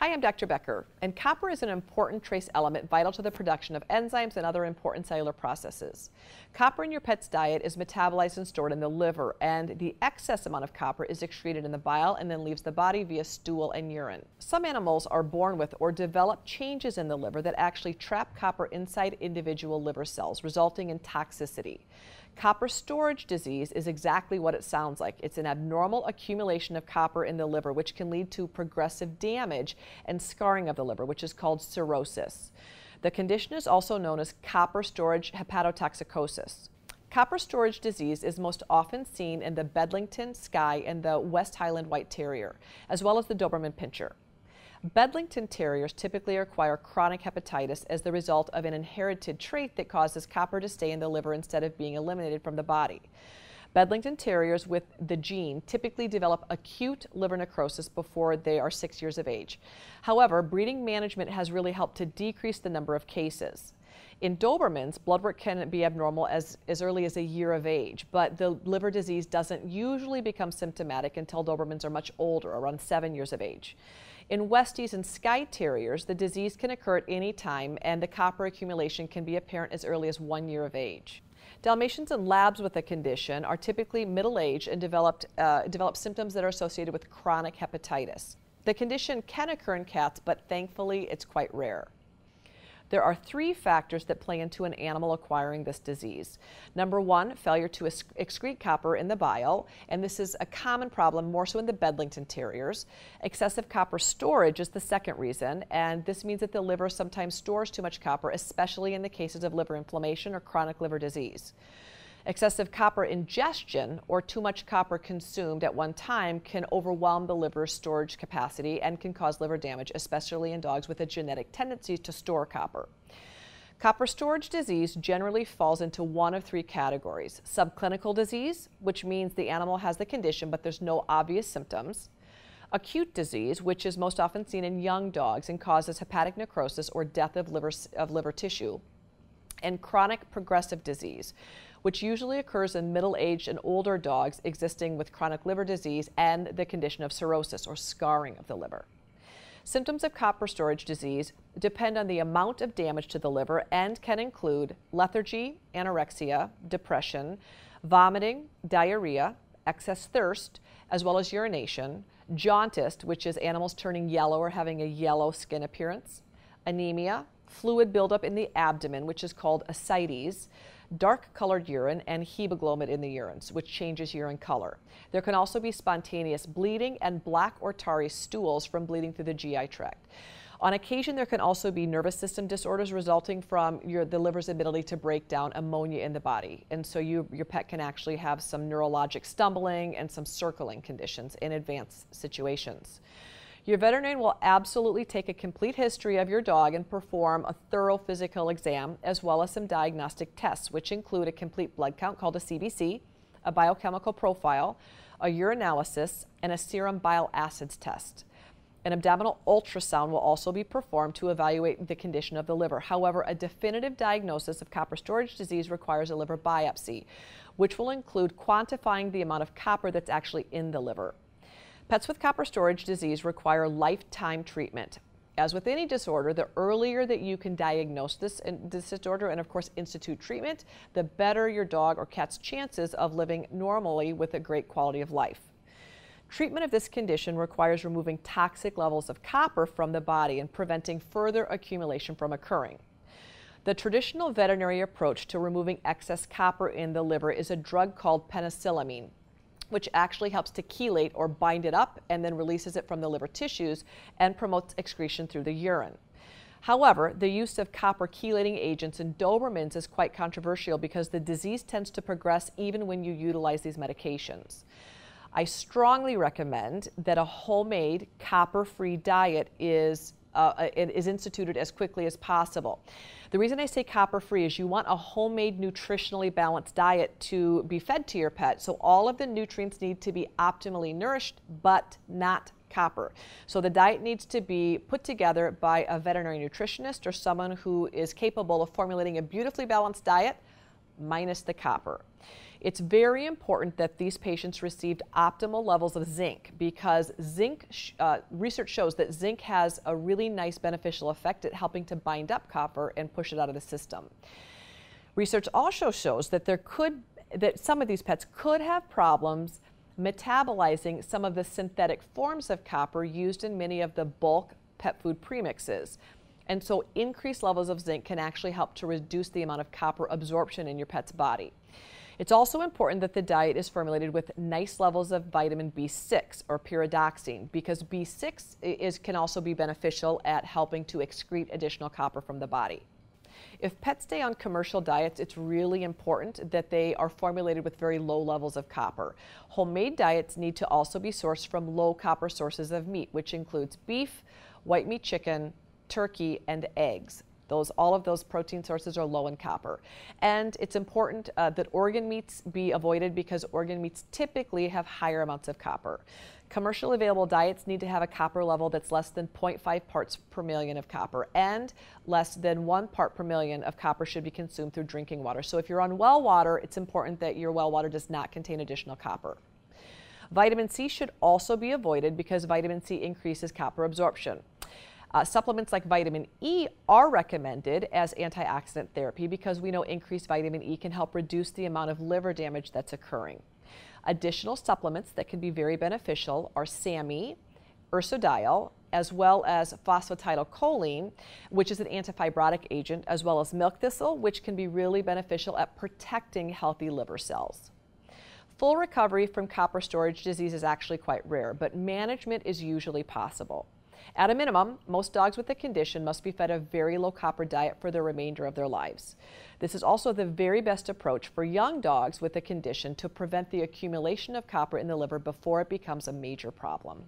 Hi, I'm Dr. Becker, and copper is an important trace element vital to the production of enzymes and other important cellular processes. Copper in your pet's diet is metabolized and stored in the liver, and the excess amount of copper is excreted in the bile and then leaves the body via stool and urine. Some animals are born with or develop changes in the liver that actually trap copper inside individual liver cells, resulting in toxicity. Copper storage disease is exactly what it sounds like. It's an abnormal accumulation of copper in the liver, which can lead to progressive damage and scarring of the liver, which is called cirrhosis. The condition is also known as copper storage hepatotoxicosis. Copper storage disease is most often seen in the Bedlington, Skye, and the West Highland White Terrier, as well as the Doberman Pinscher. Bedlington Terriers typically acquire chronic hepatitis as the result of an inherited trait that causes copper to stay in the liver instead of being eliminated from the body. Bedlington Terriers with the gene typically develop acute liver necrosis before they are six years of age. However, breeding management has really helped to decrease the number of cases. In Dobermans, blood work can be abnormal as, as early as a year of age, but the liver disease doesn't usually become symptomatic until Dobermans are much older, around seven years of age. In Westies and Skye Terriers, the disease can occur at any time and the copper accumulation can be apparent as early as one year of age. Dalmatians and Labs with the condition are typically middle-aged and developed, uh, develop symptoms that are associated with chronic hepatitis. The condition can occur in cats, but thankfully it's quite rare. There are three factors that play into an animal acquiring this disease. Number one, failure to excrete copper in the bile, and this is a common problem more so in the Bedlington Terriers. Excessive copper storage is the second reason, and this means that the liver sometimes stores too much copper, especially in the cases of liver inflammation or chronic liver disease. Excessive copper ingestion or too much copper consumed at one time can overwhelm the liver's storage capacity and can cause liver damage, especially in dogs with a genetic tendency to store copper. Copper storage disease generally falls into one of three categories. Subclinical disease, which means the animal has the condition but there's no obvious symptoms. Acute disease, which is most often seen in young dogs and causes hepatic necrosis or death of liver, of liver tissue. And chronic progressive disease, which usually occurs in middle-aged and older dogs existing with chronic liver disease and the condition of cirrhosis or scarring of the liver. Symptoms of copper storage disease depend on the amount of damage to the liver and can include lethargy, anorexia, depression, vomiting, diarrhea, excess thirst, as well as urination, jaundice, which is animals turning yellow or having a yellow skin appearance, anemia, fluid buildup in the abdomen, which is called ascites, dark colored urine, and hemoglobin in the urines, which changes urine color. There can also be spontaneous bleeding and black or tarry stools from bleeding through the GI tract. On occasion, there can also be nervous system disorders resulting from your, the liver's ability to break down ammonia in the body. And so you, your pet can actually have some neurologic stumbling and some circling conditions in advanced situations. Your veterinarian will absolutely take a complete history of your dog and perform a thorough physical exam as well as some diagnostic tests, which include a complete blood count called a CBC, a biochemical profile, a urinalysis, and a serum bile acids test. An abdominal ultrasound will also be performed to evaluate the condition of the liver. However, a definitive diagnosis of copper storage disease requires a liver biopsy, which will include quantifying the amount of copper that's actually in the liver. Pets with copper storage disease require lifetime treatment. As with any disorder, the earlier that you can diagnose this, uh, this, disorder and, of course, institute treatment, the better your dog or cat's chances of living normally with a great quality of life. Treatment of this condition requires removing toxic levels of copper from the body and preventing further accumulation from occurring. The traditional veterinary approach to removing excess copper in the liver is a drug called penicillamine which actually helps to chelate or bind it up and then releases it from the liver tissues and promotes excretion through the urine. However, the use of copper chelating agents in Dobermans is quite controversial because the disease tends to progress even when you utilize these medications. I strongly recommend that a homemade copper-free diet is uh, uh is instituted as quickly as possible. The reason I say copper free is you want a homemade nutritionally balanced diet to be fed to your pet. So all of the nutrients need to be optimally nourished, but not copper. So the diet needs to be put together by a veterinary nutritionist or someone who is capable of formulating a beautifully balanced diet minus the copper. It's very important that these patients received optimal levels of zinc because zinc uh, research shows that zinc has a really nice beneficial effect at helping to bind up copper and push it out of the system. Research also shows that there could that some of these pets could have problems metabolizing some of the synthetic forms of copper used in many of the bulk pet food premixes. And so increased levels of zinc can actually help to reduce the amount of copper absorption in your pet's body. It's also important that the diet is formulated with nice levels of vitamin B6 or pyridoxine because B6 is, can also be beneficial at helping to excrete additional copper from the body. If pets stay on commercial diets, it's really important that they are formulated with very low levels of copper. Homemade diets need to also be sourced from low copper sources of meat, which includes beef, white meat chicken, turkey, and eggs. Those, all of those protein sources are low in copper. And it's important uh, that organ meats be avoided because organ meats typically have higher amounts of copper. Commercially available diets need to have a copper level that's less than 0.5 parts per million of copper and less than one part per million of copper should be consumed through drinking water. So if you're on well water, it's important that your well water does not contain additional copper. Vitamin C should also be avoided because vitamin C increases copper absorption. Uh, supplements like vitamin E are recommended as antioxidant therapy because we know increased vitamin E can help reduce the amount of liver damage that's occurring. Additional supplements that can be very beneficial are SAMe, ursodiol, as well as phosphatidylcholine, which is an antifibrotic agent, as well as milk thistle, which can be really beneficial at protecting healthy liver cells. Full recovery from copper storage disease is actually quite rare, but management is usually possible. At a minimum, most dogs with the condition must be fed a very low copper diet for the remainder of their lives. This is also the very best approach for young dogs with the condition to prevent the accumulation of copper in the liver before it becomes a major problem.